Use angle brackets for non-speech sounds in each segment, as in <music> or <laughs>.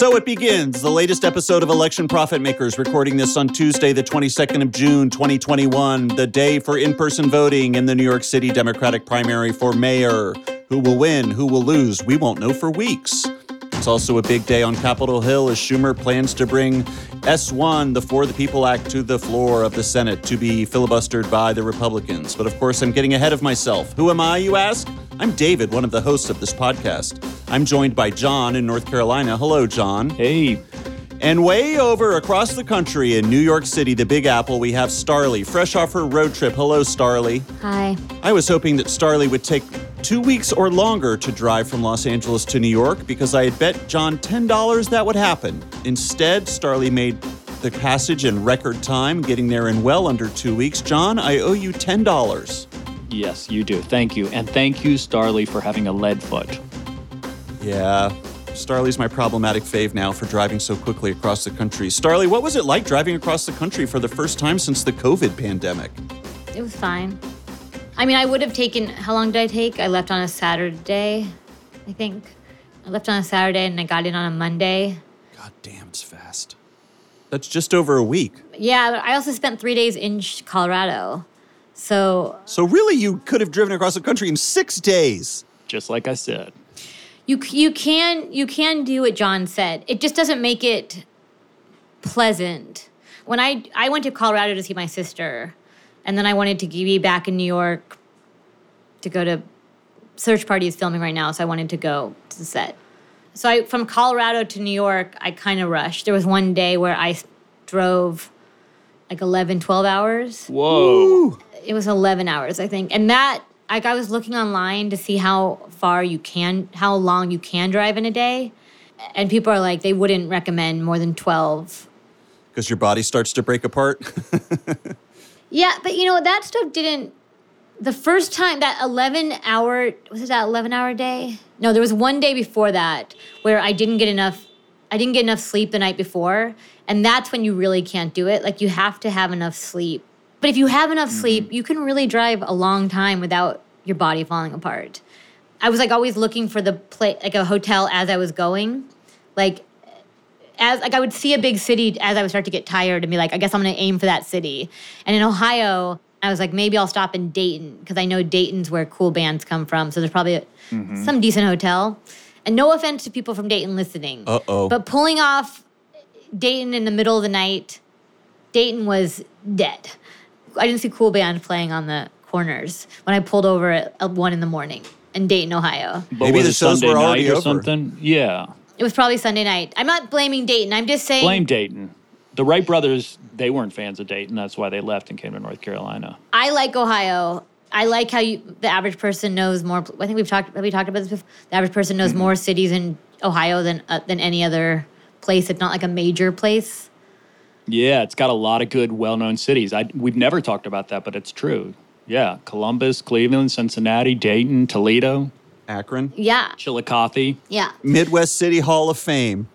So it begins, the latest episode of Election Profit Makers, recording this on Tuesday, the 22nd of June, 2021, the day for in person voting in the New York City Democratic primary for mayor. Who will win? Who will lose? We won't know for weeks. It's also a big day on Capitol Hill as Schumer plans to bring S1, the For the People Act, to the floor of the Senate to be filibustered by the Republicans. But of course, I'm getting ahead of myself. Who am I, you ask? I'm David, one of the hosts of this podcast. I'm joined by John in North Carolina. Hello, John. Hey. And way over across the country in New York City, the Big Apple, we have Starlee, fresh off her road trip. Hello, Starlee. Hi. I was hoping that Starlee would take two weeks or longer to drive from Los Angeles to New York because I had bet John $10 that would happen. Instead, Starlee made the passage in record time, getting there in well under two weeks. John, I owe you $10. Yes, you do. Thank you. And thank you, Starlee, for having a lead foot. Yeah, Starlee's my problematic fave now for driving so quickly across the country. Starlee, what was it like driving across the country for the first time since the COVID pandemic? It was fine. I mean, I would have taken, how long did I take? I left on a Saturday, I think. I left on a Saturday and I got in on a Monday. God damn, it's fast. That's just over a week. Yeah, but I also spent three days in Colorado. So So, really, you could have driven across the country in six days. Just like I said. you you can you can do what John said. It just doesn't make it pleasant. When I I went to Colorado to see my sister, and then I wanted to be back in New York to go to Search Party is filming right now, so I wanted to go to the set. So I from Colorado to New York, I kind of rushed. There was one day where I drove like 11 12 hours? Whoa. it was 11 hours i think. And that like i was looking online to see how far you can how long you can drive in a day. And people are like they wouldn't recommend more than 12 Because your body starts to break apart. <laughs> yeah but you know that stuff didn't the first time that 11 hour was it that 11 hour day? No there was one day before that where i didn't get enough i didn't get enough sleep the night before and that's when you really can't do it like you have to have enough sleep but if you have enough mm-hmm. sleep you can really drive a long time without your body falling apart i was like always looking for the play like a hotel as i was going like as like I would see a big city as I would start to get tired and be like, I guess I'm gonna aim for that city. And in Ohio, I was like, maybe I'll stop in Dayton because I know Dayton's where cool bands come from. So there's probably a, mm-hmm. some decent hotel. And no offense to people from Dayton listening. Uh-oh. But pulling off Dayton in the middle of the night, Dayton was dead. I didn't see cool band playing on the corners when I pulled over at at one in the morning in Dayton, Ohio. But Maybe was the it shows Sunday were already night or over. something? Yeah. It was probably Sunday night. I'm not blaming Dayton. I'm just saying Blame Dayton. The Wright brothers, they weren't fans of Dayton. That's why they left and came to North Carolina. I like Ohio. I like how you, the average person knows more. I think we've talked. Have we talked about this before? The average person knows more cities in Ohio than uh, than any other place. It's not like a major place. Yeah, it's got a lot of good, well-known cities. I, we've never talked about that, but it's true. Yeah, Columbus, Cleveland, Cincinnati, Dayton, Toledo, Akron. Yeah, Chillicothe. yeah. Midwest City Hall of Fame.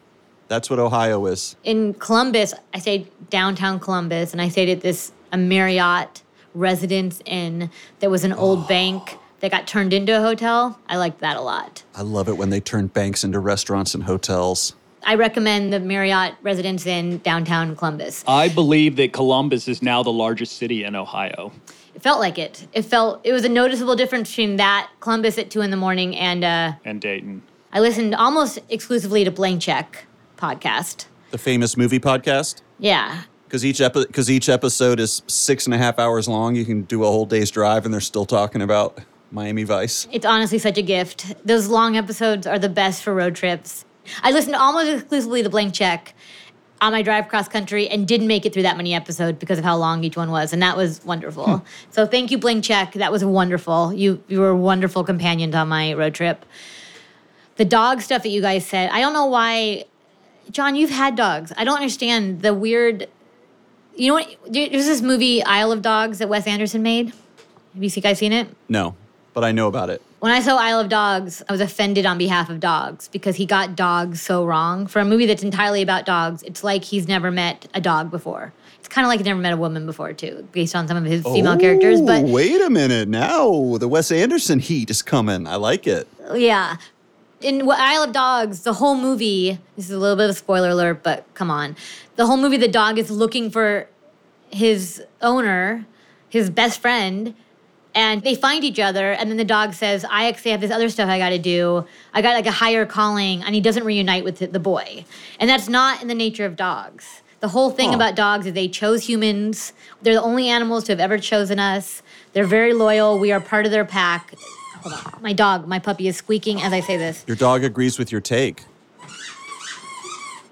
That's what Ohio is. In Columbus, I stayed downtown Columbus, and I stayed at this a Marriott Residence Inn that was an old bank that got turned into a hotel. I liked that a lot. I love it when they turn banks into restaurants and hotels. I recommend the Marriott Residence Inn downtown Columbus. I believe that Columbus is now the largest city in Ohio. It felt like it. It felt it was a noticeable difference between that Columbus at two in the morning and uh, And Dayton. I listened almost exclusively to Blank Check podcast. The famous movie podcast. Yeah, Because each epi- cause each episode is six and a half hours long. You can do a whole day's drive and they're still talking about Miami Vice. it's honestly such a gift. Those long episodes are the best for road trips. I listened almost exclusively to Blank Check on my drive cross country and didn't make it through that many episodes because of how long each one was, and that was wonderful. Hmm. so thank you, Blank Check. That was wonderful. You you were wonderful companions on my road trip. The dog stuff that you guys said, I don't know why. John, you've had dogs. I don't understand the weird. You know what? There's this movie Isle of Dogs that Wes Anderson made. Have you guys seen it? No, but I know about it. When I saw Isle of Dogs, I was offended on behalf of dogs because he got dogs so wrong. For a movie that's entirely about dogs, it's like he's never met a dog before. It's kind of like he never met a woman before, too, based on some of his female characters. Oh, But wait a minute. Now the Wes Anderson heat is coming. I like it. yeah, in what Isle of Dogs, the whole movie, this is a little bit of a spoiler alert, but come on. The whole movie, the dog is looking for his owner, his best friend, and they find each other. And then the dog says, I actually have this other stuff I got to do. I got like a higher calling, and he doesn't reunite with the boy. And that's not in the nature of dogs. The whole thing Huh. about dogs is they chose humans. They're the only animals to have ever chosen us. They're very loyal. We are part of their pack. Hold on. My dog, my puppy is squeaking as I say this. Your dog agrees with your take.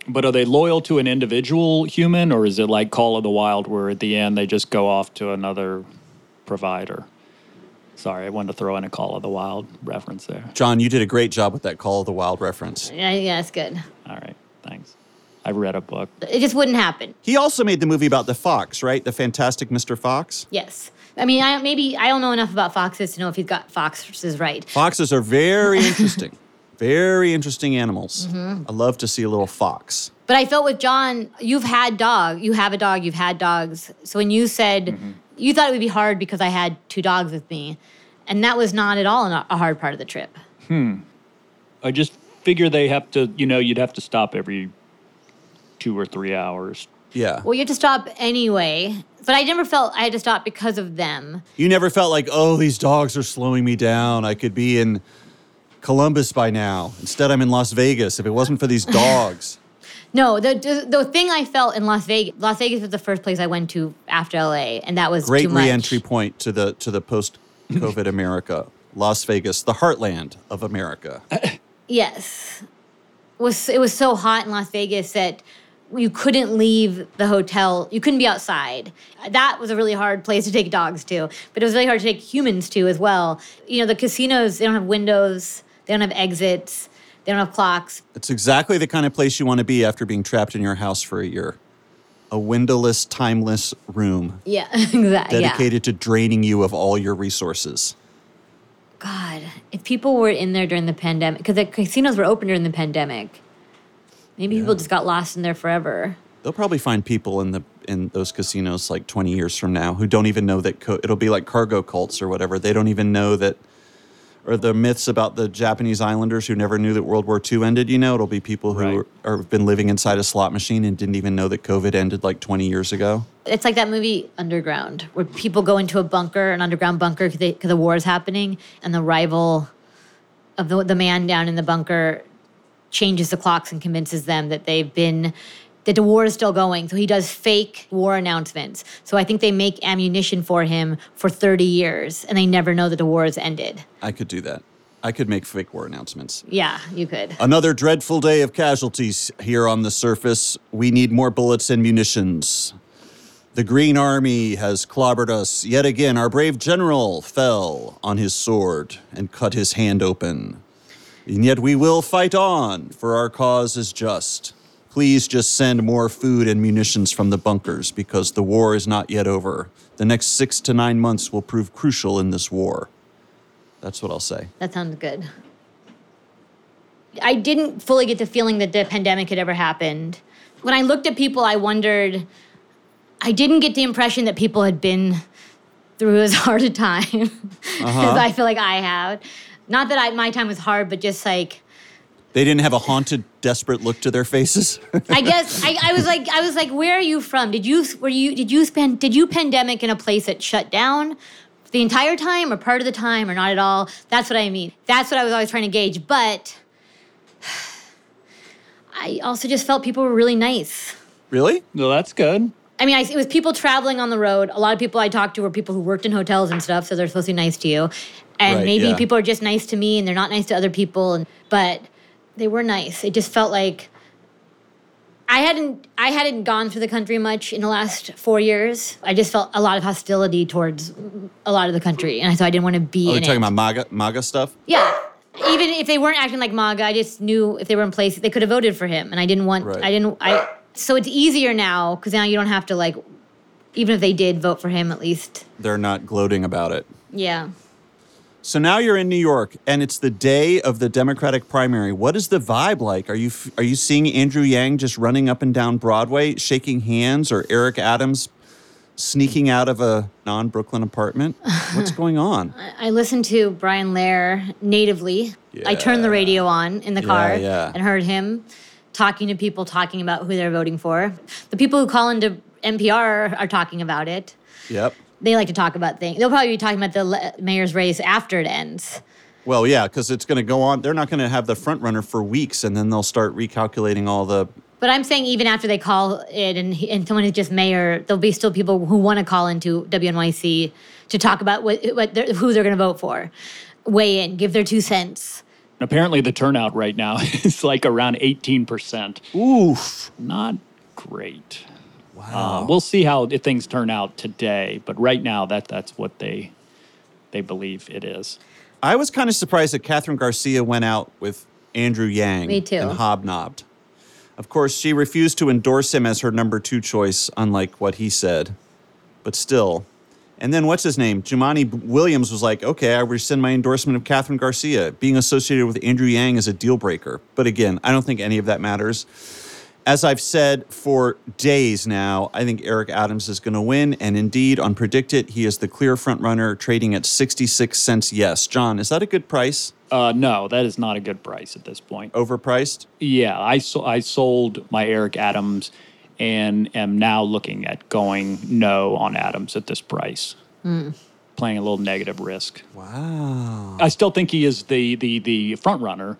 But are they loyal to an individual human, or is it like Call of the Wild, where at the end they just go off to another provider? Sorry, I wanted to throw in a Call of the Wild reference there. John, you did a great job with that Call of the Wild reference. Yeah, yeah, it's good. All right, thanks. I read a book. It just wouldn't happen. He also made the movie about the fox, right? The Fantastic Mr. Fox. Yes. I mean, I maybe I don't know enough about foxes to know if he's got foxes right. Foxes are very interesting. <laughs> very interesting animals. Mm-hmm. I love to see a little fox. But I felt with John, you've had dog, you have a dog, you've had dogs. So when you said you thought it would be hard because I had two dogs with me, and that was not at all a a hard part of the trip. Hmm. I just figure they have to, you know, you'd have to stop every two or three hours. Yeah. Well, you have to stop anyway, but I never felt I had to stop because of them. You never felt like, oh, these dogs are slowing me down. I could be in Columbus by now. Instead, I'm in Las Vegas. If it wasn't for these dogs. <laughs> No, the, the the thing I felt in Las Vegas, Las Vegas was the first place I went to after LA, and that was Great too much. re-entry point to the to the post-COVID America. Las Vegas, the heartland of America. Yes. Was it was so hot in Las Vegas that you couldn't leave the hotel. You couldn't be outside. That was a really hard place to take dogs to, but it was really hard to take humans to as well. You know, the casinos, they don't have windows, they don't have exits, they don't have clocks. It's exactly the kind of place you want to be after being trapped in your house for a year. A windowless, timeless room Yeah, <laughs> exactly. Yeah. dedicated to draining you of all your resources. God, if people were in there during the pandemic, because the casinos were open during the pandemic, maybe people just got lost in there forever. They'll probably find people in the in those casinos like 20 years from now who don't even know that co- it'll be like cargo cults or whatever. They don't even know that or the myths about the Japanese islanders who never knew that World War II ended, you know, it'll be people who Right. are, have been living inside a slot machine and didn't even know that COVID ended like 20 years ago. It's like that movie Underground, where people go into a bunker, an underground bunker, because the war is happening, and the rival of the, the man down in the bunker changes the clocks and convinces them that they've been that the war is still going. So he does fake war announcements. So I think they make ammunition for him for 30 years, and they never know that the war has ended. I could do that. I could make fake war announcements. Yeah, you could. Another dreadful day of casualties here on the surface. We need more bullets and munitions. The Green Army has clobbered us. Yet again, our brave general fell on his sword and cut his hand open. And yet we will fight on, for our cause is just. Please just send more food and munitions from the bunkers because the war is not yet over. The next six to nine months will prove crucial in this war. That's what I'll say. That sounds good. I didn't fully get the feeling that the pandemic had ever happened. When I looked at people, I wondered, I didn't get the impression that people had been through as <laughs> hard a time uh-huh. <laughs> as I feel like I have. Not that I, my time was hard, but just like, They didn't have a haunted, desperate look to their faces. I <laughs> guess I, I was like, I was like, where are you from? Did you were you did you spend did you pandemic in a place that shut down the entire time, or part of the time, or not at all? That's what I mean. That's what I was always trying to gauge. But I also just felt people were really nice. really? No, that's good. I mean, I, it was people traveling on the road. A lot of people I talked to were people who worked in hotels and stuff, so they're supposed to be nice to you. And Right, maybe yeah. people are just nice to me, and they're not nice to other people. And but they were nice. It just felt like I hadn't I hadn't gone through the country much in the last four years. I just felt a lot of hostility towards a lot of the country, and so I didn't want to be. Oh, in you're talking it. about MAGA, MAGA stuff? Yeah. Even if they weren't acting like MAGA, I just knew if they were in place, they could have voted for him. And I didn't want, Right. I didn't, I, so it's easier now because now you don't have to like, even if they did vote for him, at least, They're not gloating about it. yeah. So now you're in New York, and it's the day of the Democratic primary. What is the vibe like? Are you are you seeing Andrew Yang just running up and down Broadway, shaking hands, or Eric Adams sneaking out of a non Brooklyn apartment? What's <laughs> going on? I listened to Brian Lehrer natively. I turned the radio on in the car yeah. and heard him talking to people talking about who they're voting for. The people who call into NPR are talking about it. Yep. They like to talk about things. They'll probably be talking about the le- mayor's race after it ends. Well, yeah, because it's going to go on. They're not going to have the front runner for weeks, and then they'll start recalculating all the. But I'm saying even after they call it and, and someone is just mayor, there'll be still people who want to call into WNYC to talk about what, what they're, who they're going to vote for, weigh in, give their two cents. Apparently, the turnout right now <laughs> is like around 18%. Oof. Not great. Wow. Uh, we'll see how things turn out today, but right now that that's what they they believe it is. I was kind of surprised that Kathryn Garcia went out with Andrew Yang Me too. and hobnobbed. Of course, she refused to endorse him as her number two choice, unlike what he said. But still. And then what's his name? Jumaane Williams was like, okay, I rescind my endorsement of Kathryn Garcia. Being associated with Andrew Yang is a deal breaker. But again, I don't think any of that matters. As I've said for days now, I think Eric Adams is going to win. And indeed, on PredictIt, he is the clear front runner, trading at 66 cents yes. John, is that a good price? Uh, no, that is not a good price at this point. Overpriced? Yeah, I, so, I sold my Eric Adams and am now looking at going no on Adams at this price. Playing a little negative risk. Wow. I still think he is the the the front runner,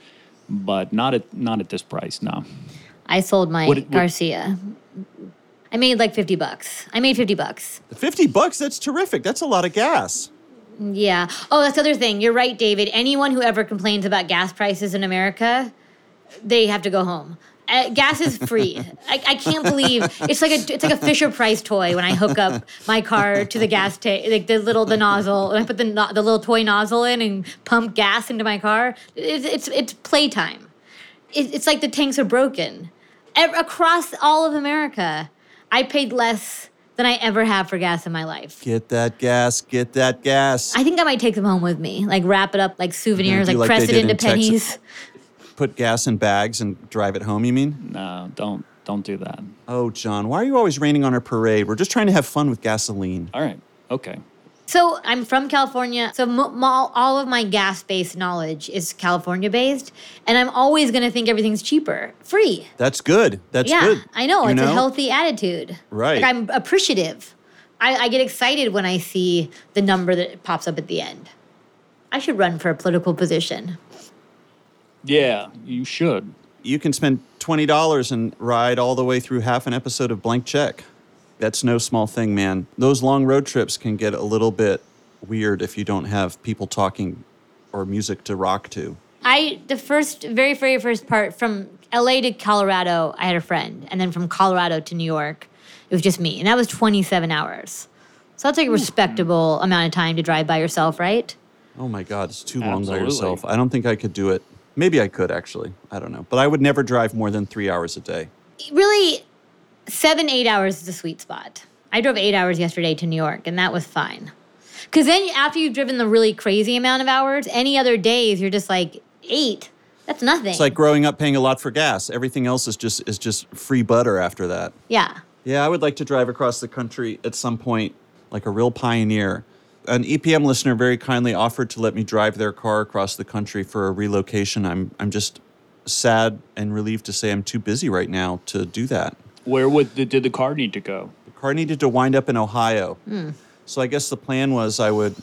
but not at not at this price. No. I sold my What- what- Garcia. I made like 50 bucks. I made 50 bucks. 50 bucks, that's terrific. That's a lot of gas. Yeah. Oh, that's the other thing. You're right, David. Anyone who ever complains about gas prices in America, they have to go home. Uh, gas is free. <laughs> I, I can't believe it's like a it's like a Fisher Price toy when I hook up my car to the gas tank, like the little the nozzle, and I put the no, the little toy nozzle in and pump gas into my car. It's it's, it's playtime. It, it's like the tanks are broken. Ev- across all of America, I paid less than I ever have for gas in my life. Get that gas, get that gas. I think I might take them home with me, like wrap it up like souvenirs, mm-hmm. like, like press they it did into in Texas. pennies. Put gas in bags and drive it home, you mean? No, don't don't do that. Oh, John, why are you always raining on our parade? We're just trying to have fun with gasoline. All right. Okay. So I'm from California, so mo- mo- all of my gas-based knowledge is California-based, and I'm always going to think everything's cheaper, free. That's good. That's good. yeah, good. I know You it's a healthy attitude. Right. Like I'm appreciative. I, I get excited when I see the number that pops up at the end. I should run for a political position. Yeah, you should. You can spend $20 and ride all the way through half an episode of Blank Check. That's no small thing, man. Those long road trips can get a little bit weird if you don't have people talking or music to rock to. I the first very very first part from LA to Colorado, I had a friend, and then from Colorado to New York, it was just me, and that was 27 hours. So that's like a hmm. respectable amount of time to drive by yourself, right? Oh my God, it's too long by yourself. I don't think I could do it. Maybe I could actually. I don't know. But I would never drive more than three hours a day. Really, seven eight hours is a sweet spot. I drove eight hours yesterday to New York, and that was fine. Because then after you've driven the really crazy amount of hours, any other days you're just like eight. That's nothing. It's like growing up paying a lot for gas. Everything else is just is just free butter after that. yeah. Yeah, I would like to drive across the country at some point like a real pioneer. An EPM listener very kindly offered to let me drive their car across the country for a relocation. I'm I'm just sad and relieved to say I'm too busy right now to do that. Where would the, did the car need to go? The car needed to wind up in Ohio. Hmm. So I guess the plan was I would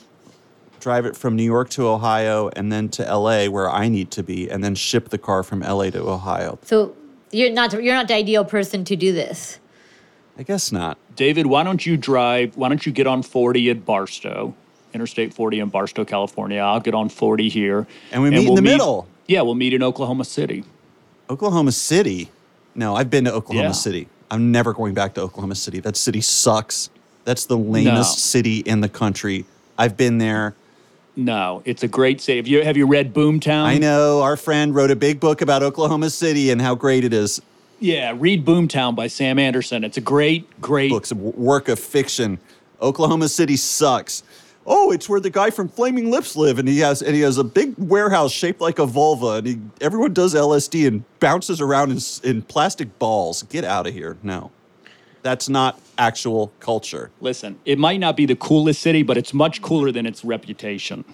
drive it from New York to Ohio and then to LA where I need to be and then ship the car from LA to Ohio. So you're not you're not the ideal person to do this. I guess not. David, why don't you drive? Why don't you get on 40 at Barstow, Interstate 40 in Barstow, California? I'll get on 40 here. And we meet in the middle. Yeah, we'll meet in Oklahoma City. Oklahoma City. No, I've been to Oklahoma Yeah. City. I'm never going back to Oklahoma City. That city sucks. That's the lamest No. city in the country. I've been there. No, it's a great city. Have you, have you read Boomtown? I know our friend wrote a big book about Oklahoma City and how great it is. Yeah, read Boomtown by Sam Anderson. It's a great, great. Books, a w- work of fiction. Oklahoma City sucks. Oh, it's where the guy from Flaming Lips live, and he has and he has a big warehouse shaped like a vulva, and he, everyone does LSD and bounces around in, in plastic balls. Get out of here! No, That's not actual culture. Listen, it might not be the coolest city, but it's much cooler than its reputation.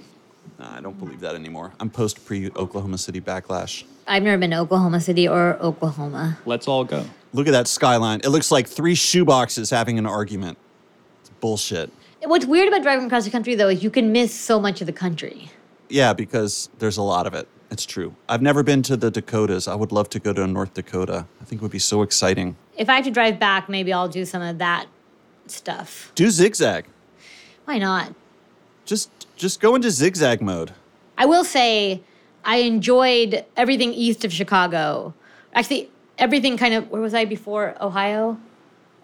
Nah, I don't believe that anymore. I'm post pre Oklahoma City backlash. I've never been to Oklahoma City or Oklahoma. Let's all go. Look at that skyline. It looks like three shoeboxes having an argument. It's bullshit. What's weird about driving across the country, though, is you can miss so much of the country. Yeah, because there's a lot of it. It's true. I've never been to the Dakotas. I would love to go to North Dakota. I think it would be so exciting. If I have to drive back, maybe I'll do some of that stuff. Do zigzag. Why not? Just just go into zigzag mode. I will say I enjoyed everything east of Chicago. Actually, everything kind of, where was I before Ohio?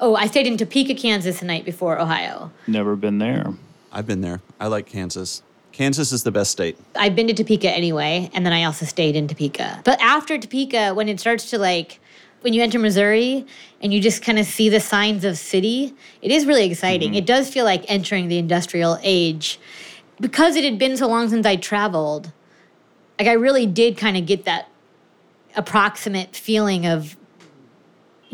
Oh, I stayed in Topeka, Kansas the night before Ohio. Never been there. I've been there. I like Kansas. Kansas is the best state. I've been to Topeka anyway, and then I also stayed in Topeka. But after Topeka, when it starts to like, when you enter Missouri and you just kind of see the signs of city, it is really exciting. Mm-hmm. It does feel like entering the industrial age. Because it had been so long since I traveled, like I really did kind of get that approximate feeling of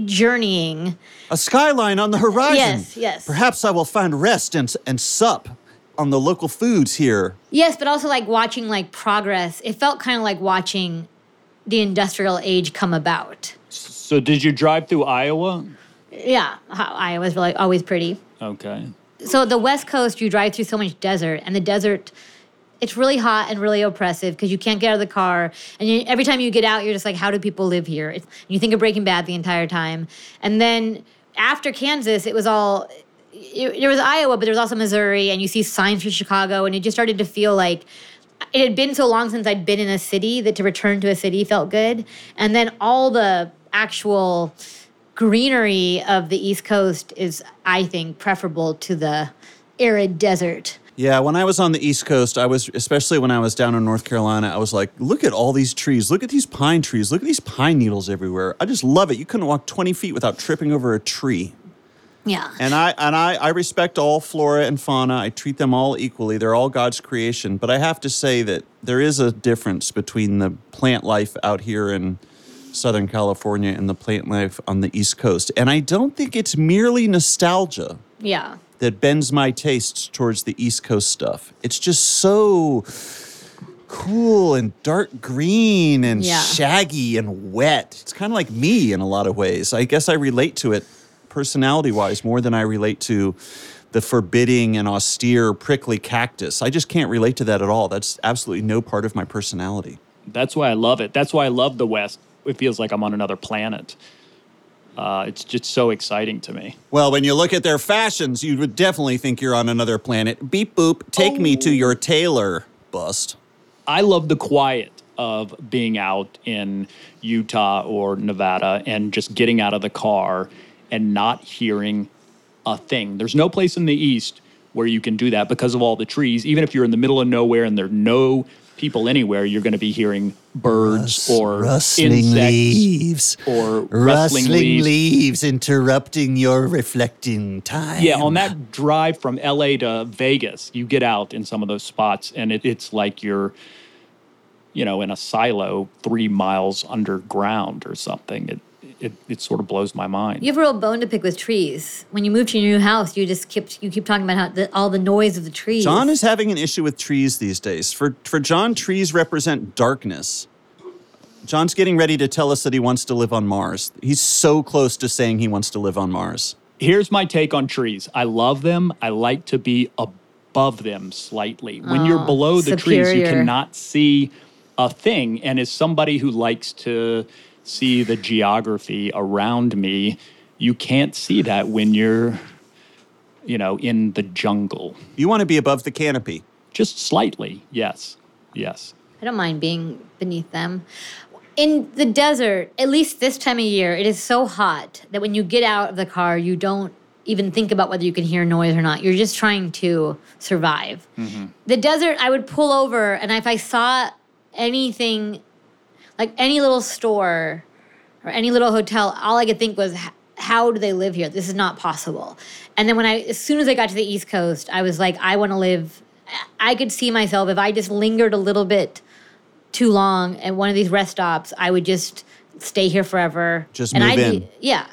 journeying. A skyline on the horizon. Yes, yes. Perhaps I will find rest and, and sup on the local foods here. Yes, but also like watching like progress. It felt kind of like watching the industrial age come about. So, did you drive through Iowa? Yeah, how- Iowa's really always pretty. Okay. So the West Coast, you drive through so much desert, and the desert, it's really hot and really oppressive because you can't get out of the car, and you, every time you get out, you're just like, how do people live here? It's, you think of Breaking Bad the entire time, and then after Kansas, it was all. It, there was Iowa, but there was also Missouri, and you see signs for Chicago, and it just started to feel like it had been so long since I'd been in a city that to return to a city felt good. And then all the actual greenery of the East Coast is, I think, preferable to the arid desert. Yeah, when I was on the East Coast, I was, especially when I was down in North Carolina, I was like, look at all these trees. Look at these pine trees. Look at these pine needles everywhere. I just love it. You couldn't walk 20 feet without tripping over a tree. Yeah. And I and I, I respect all flora and fauna. I treat them all equally. They're all God's creation. But I have to say that there is a difference between the plant life out here in Southern California and the plant life on the East Coast. And I don't think it's merely nostalgia yeah. That bends my tastes towards the East Coast stuff. It's just so cool and dark green and Yeah. shaggy and wet. It's kind of like me in a lot of ways. I guess I relate to it personality wise more than I relate to the forbidding and austere prickly cactus. I just can't relate to that at all. That's absolutely no part of my personality. That's why I love it. That's why I love the West. It feels like I'm on another planet. Uh, it's just so exciting to me. Well, when you look at their fashions, you would definitely think you're on another planet. Beep boop, take me to your tailor. Bust. I love the quiet of being out in Utah or Nevada and just getting out of the car and not hearing a thing. There's no place in the East where you can do that because of all the trees. Even if you're in the middle of nowhere and there are no people anywhere, you're going to be hearing birds or insects leaves. or rustling, leaves. interrupting your reflecting time. Yeah, on that drive from LA to Vegas, you get out in some of those spots, and it, it's like you're, you know, in a silo three miles underground or something. It, it it sort of blows my mind. You have a real bone to pick with trees. When you move to your new house, you just keep you keep talking about how the, all the noise of the trees. John is having an issue with trees these days. For for John, trees represent darkness. John's getting ready to tell us that he wants to live on Mars. He's so close to saying he wants to live on Mars. Here's my take on trees. I love them. I like to be above them slightly. When you're Oh, below the trees, you cannot see a thing. And as somebody who likes to see the geography around me, you can't see that when you're, you know, in the jungle. You want to be above the canopy. Just slightly, yes, yes. I don't mind being beneath them. In the desert, at least this time of year, it is so hot that when you get out of the car, you don't even think about whether you can hear noise or not. You're just trying to survive. Mm-hmm. The desert, I would pull over, and if I saw anything, like any little store or any little hotel, all I could think was, how do they live here? This is not possible. And then when I, as soon as I got to the East Coast, I was like, I want to live. I could see myself if I just lingered a little bit too long at one of these rest stops, I would just stay here forever. Just and move I'd in. Be, yeah.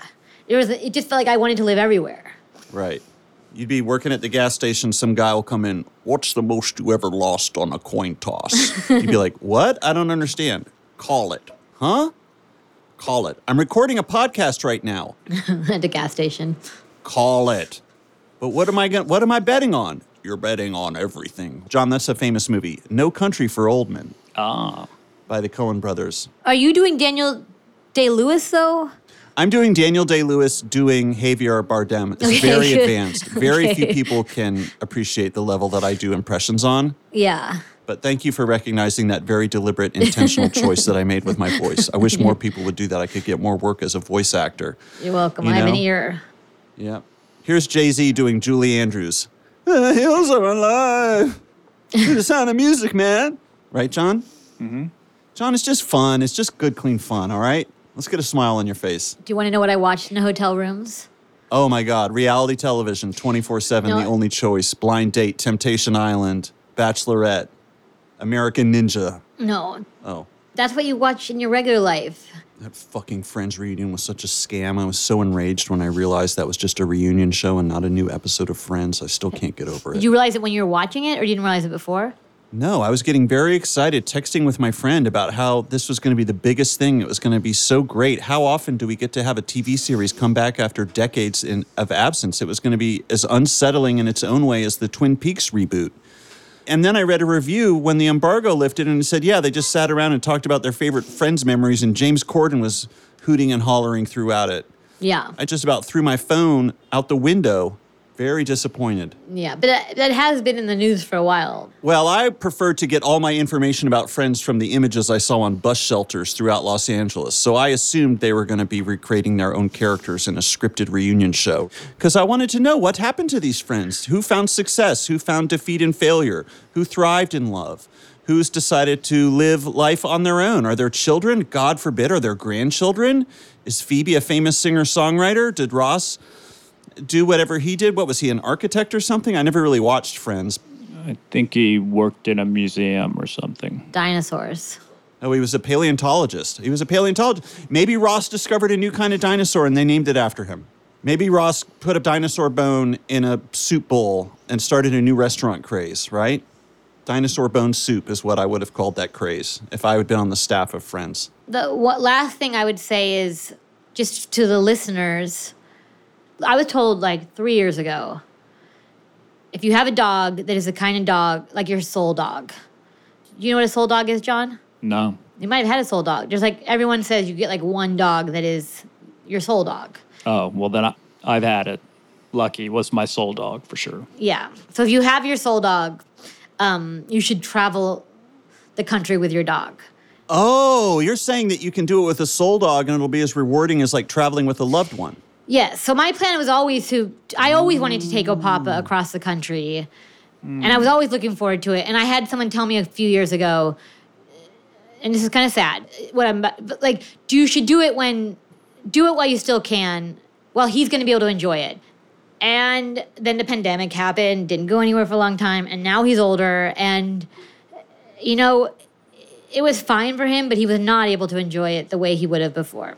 It was. It just felt like I wanted to live everywhere. Right. You'd be working at the gas station, some guy will come in, What's the most you ever lost on a coin toss? <laughs> You'd be like, What? I don't understand. Call it. Huh? Call it. I'm recording a podcast right now. <laughs> at a gas station. Call it. But what am I going what am I betting on? You're betting on everything. John, that's a famous movie. No Country for Old Men Ah. by the Coen brothers. Are you doing Daniel Day Lewis though? I'm doing Daniel Day Lewis doing Javier Bardem. It's Okay. very <laughs> advanced. Very few people can appreciate the level that I do impressions on. Yeah. But thank you for recognizing that very deliberate, intentional choice that I made with my voice. I wish more people would do that. I could get more work as a voice actor. You're welcome. You I have an ear. Yeah. Here's Jay Z doing Julie Andrews. The hills are alive. To the sound of music, man. Right, John? Mm-hmm. John, it's just fun. It's just good, clean fun, all right? Let's get a smile on your face. Do you want to know what I watched in the hotel rooms? Oh my God, reality television, 24 7, No. the only choice. Blind Date, Temptation Island, Bachelorette, American Ninja. No. Oh, That's what you watch in your regular life. that fucking Friends reunion was such a scam. I was so enraged when I realized that was just a reunion show and not a new episode of Friends. I still can't get over it. Did you realize it when you were watching it, or you didn't realize it before? No, I was getting very excited texting with my friend about how this was going to be the biggest thing. It was going to be so great. How often do we get to have a TV series come back after decades in, of absence? It was going to be as unsettling in its own way as the Twin Peaks reboot. And then I read a review when the embargo lifted and it said, yeah, they just sat around and talked about their favorite Friends memories, and James Corden was hooting and hollering throughout it. Yeah. I just about threw my phone out the window, very disappointed. Yeah. But that, that has been in the news for a while. Well, I prefer to get all my information about friends from the images I saw on bus shelters throughout Los Angeles. So I assumed they were going to be recreating their own characters in a scripted reunion show. Because I wanted to know what happened to these friends. Who found success? Who found defeat and failure? Who thrived in love? Who's decided to live life on their own? Are there children? God forbid. Are there grandchildren? Is Phoebe a famous singer songwriter? Did Ross do whatever he did? What was he, an architect or something? I never really watched Friends. I think he worked in a museum or something. Dinosaurs. Oh, he was a paleontologist. He was a paleontologist. Maybe Ross discovered a new kind of dinosaur and they named it after him. Maybe Ross put a dinosaur bone in a soup bowl and started a new restaurant craze, right? Dinosaur bone soup is what I would have called that craze if I had been on the staff of Friends. The what last thing I would say is just to the listeners. I was told like three years ago. If you have a dog that is the kind of dog like your soul dog, you know what a soul dog is, John? No. You might have had a soul dog. Just like everyone says, you get like one dog that is your soul dog. Oh, well, then I, I've had it. Lucky was my soul dog for sure. Yeah. So if you have your soul dog, um, you should travel the country with your dog. Oh, you're saying that you can do it with a soul dog and it'll be as rewarding as like traveling with a loved one. Yes. So my plan was always to. I always wanted to take Opapa across the country, and I was always looking forward to it. And I had someone tell me a few years ago, and this is kind of sad. What I'm but like, do you should do it when, do it while you still can, while he's going to be able to enjoy it. And then the pandemic happened, didn't go anywhere for a long time, and now he's older, and you know, it was fine for him, but he was not able to enjoy it the way he would have before.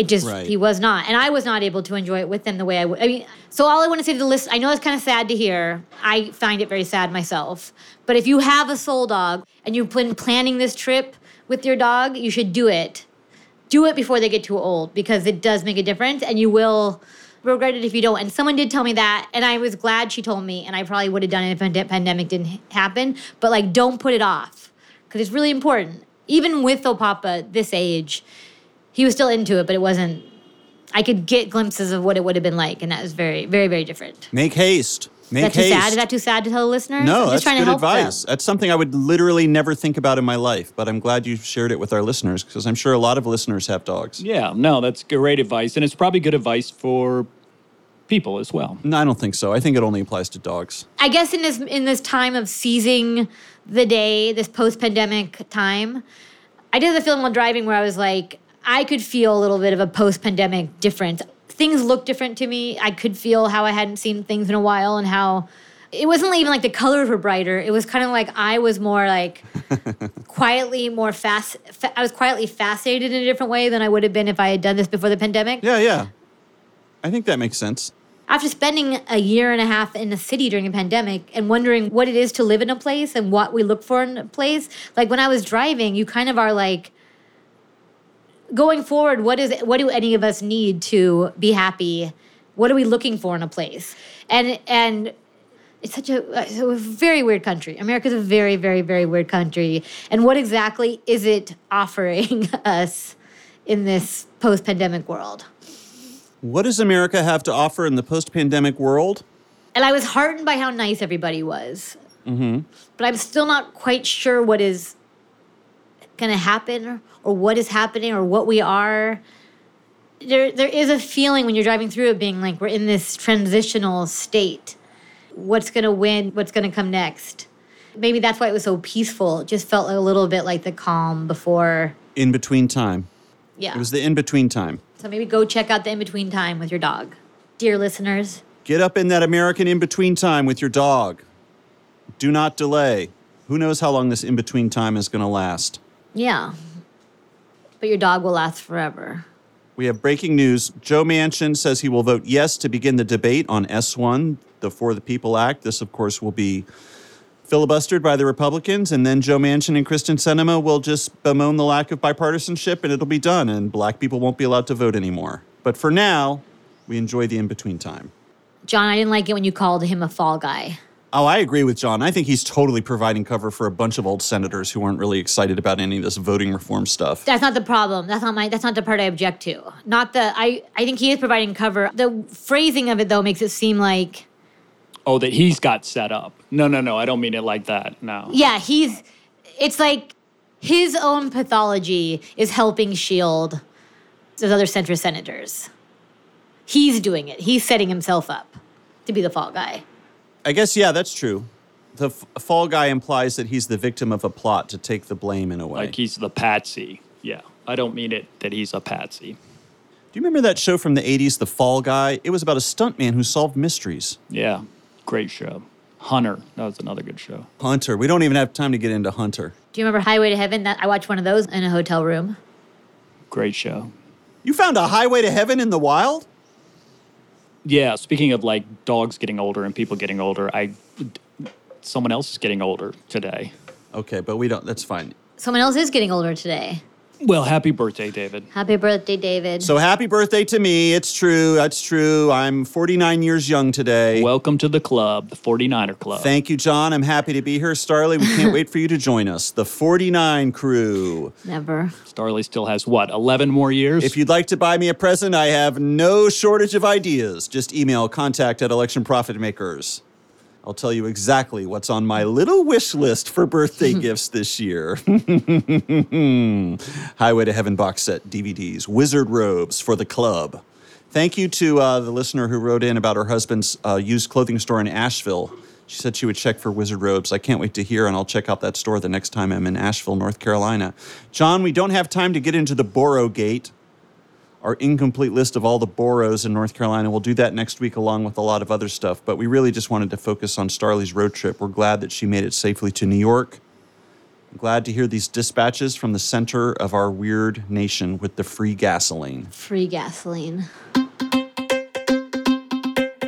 It just Right. he was not, and I was not able to enjoy it with them the way I would. I mean, so all I want to say to the list, I know it's kind of sad to hear. I find it very sad myself. But if you have a soul dog and you've been planning this trip with your dog, you should do it. Do it before they get too old because it does make a difference, and you will regret it if you don't. And someone did tell me that, and I was glad she told me, and I probably would have done it if the pande- pandemic didn't happen. But like, don't put it off because it's really important. Even with Opapa this age, he was still into it, but it wasn't. I could get glimpses of what it would have been like, and that was very, very, very different. Make haste. Make Is that too haste. sad? Is that too sad to tell the listeners? No, I'm that's just trying good to help advice. them. That's something I would literally never think about in my life, but I'm glad you shared it with our listeners because I'm sure a lot of listeners have dogs. Yeah, no, that's great advice. And it's probably good advice for people as well. No, I don't think so. I think it only applies to dogs. I guess in this in this time of seizing the day, this post-pandemic time, I did the film while driving where I was like, I could feel a little bit of a post-pandemic difference. Things looked different to me. I could feel how I hadn't seen things in a while and how it wasn't even like the colors were brighter. It was kind of like I was more like <laughs> quietly more fast. Fa- I was quietly fascinated in a different way than I would have been if I had done this before the pandemic. Yeah, yeah. I think that makes sense. After spending a year and a half in a city during a pandemic and wondering what it is to live in a place and what we look for in a place, like when I was driving, you kind of are like, going forward, what is what do any of us need to be happy? What are we looking for in a place? And and it's such a, a very weird country. America's a very, very, very weird country. And what exactly is it offering <laughs> us in this post-pandemic world? What does America have to offer in the post-pandemic world? And I was heartened by how nice everybody was. Mm-hmm. But I'm still not quite sure what is going to happen or what is happening or what we are. There, there is a feeling when you're driving through it being like we're in this transitional state. What's going to win? What's going to come next? Maybe that's why it was so peaceful. It just felt a little bit like the calm before. In between time. Yeah. It was the in between time. So maybe go check out the in between time with your dog. Dear listeners, Get up in that American in between time with your dog. Do not delay. Who knows how long this in between time is going to last? yeah. But your dog will last forever. We have breaking news. Joe Manchin says he will vote yes to begin the debate on S1, the For the People Act. This, of course, will be filibustered by the Republicans, and then Joe Manchin and Kyrsten Sinema will just bemoan the lack of bipartisanship, and it'll be done, and black people won't be allowed to vote anymore. But for now, we enjoy the in between time. John, I didn't like it when you called him a fall guy. Oh, I agree with John. I think he's totally providing cover for a bunch of old senators who aren't really excited about any of this voting reform stuff. That's not the problem. That's not my. That's not the part I object to. Not the. I. I think he is providing cover. The phrasing of it though makes it seem like. Oh, that he's got set up. No, no, no. I don't mean it like that. No. Yeah, he's. It's like his own pathology is helping shield those other centrist senators. He's doing it. He's setting himself up to be the fall guy. I guess, yeah, that's true. The f- fall guy implies that he's the victim of a plot to take the blame in a way. Like he's the patsy. Yeah. I don't mean it that he's a patsy. Do you remember that show from the 80s, The Fall Guy? It was about a stuntman who solved mysteries. Yeah. Great show. Hunter. That was another good show. Hunter. We don't even have time to get into Hunter. Do you remember Highway to Heaven? That I watched one of those in a hotel room. Great show. You found a highway to heaven in the wild? Yeah. Speaking of like dogs getting older and people getting older, I someone else is getting older today. Okay, but we don't, that's fine. Someone else is getting older today. Well, happy birthday, David. Happy birthday, David. So happy birthday to me. It's true. That's true. I'm 49 years young today. Welcome to the club, the 49er Club. Thank you, John. I'm happy to be here. Starlee, we can't <laughs> wait for you to join us. The 49 crew. Never. Starlee still has what, 11 more years? If you'd like to buy me a present, I have no shortage of ideas. Just email contact at Election Profit Makers. I'll tell you exactly what's on my little wish list for birthday <laughs> gifts this year. <laughs> Highway to Heaven box set, DVDs, wizard robes for the club. Thank you to uh, the listener who wrote in about her husband's uh, used clothing store in Asheville. She said she would check for wizard robes. I can't wait to hear, and I'll check out that store the next time I'm in Asheville, North Carolina. John, we don't have time to get into the Borough Gate our incomplete list of all the boroughs in North Carolina. We'll do that next week along with a lot of other stuff. But we really just wanted to focus on Starlee's road trip. We're glad that she made it safely to New York. I'm glad to hear these dispatches from the center of our weird nation with the free gasoline. Free gasoline.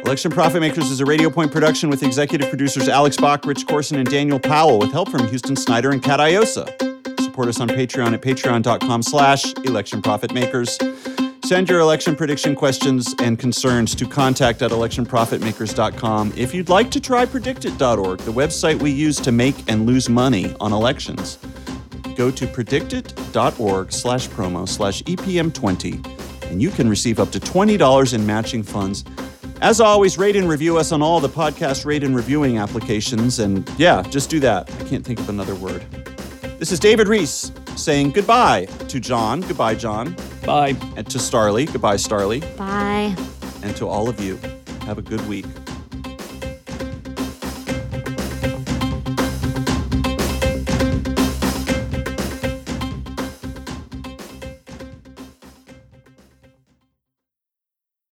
Election Profit Makers is a Radio Point production with executive producers Alex Bach, Rich Corson, and Daniel Powell, with help from Houston Snyder and Kat Iosa. Support us on Patreon at patreon.com slash election profit makers. Send your election prediction questions and concerns to contact at electionprofitmakers.com. If you'd like to try predictit.org, the website we use to make and lose money on elections, go to predictit.org slash promo slash EPM20 and you can receive up to $20 in matching funds. As always, rate and review us on all the podcast rate and reviewing applications. And yeah, just do that. I can't think of another word. This is David Rees saying goodbye to John. Goodbye, John. Bye. And to Starlee. Goodbye, Starlee. Bye. And to all of you, have a good week.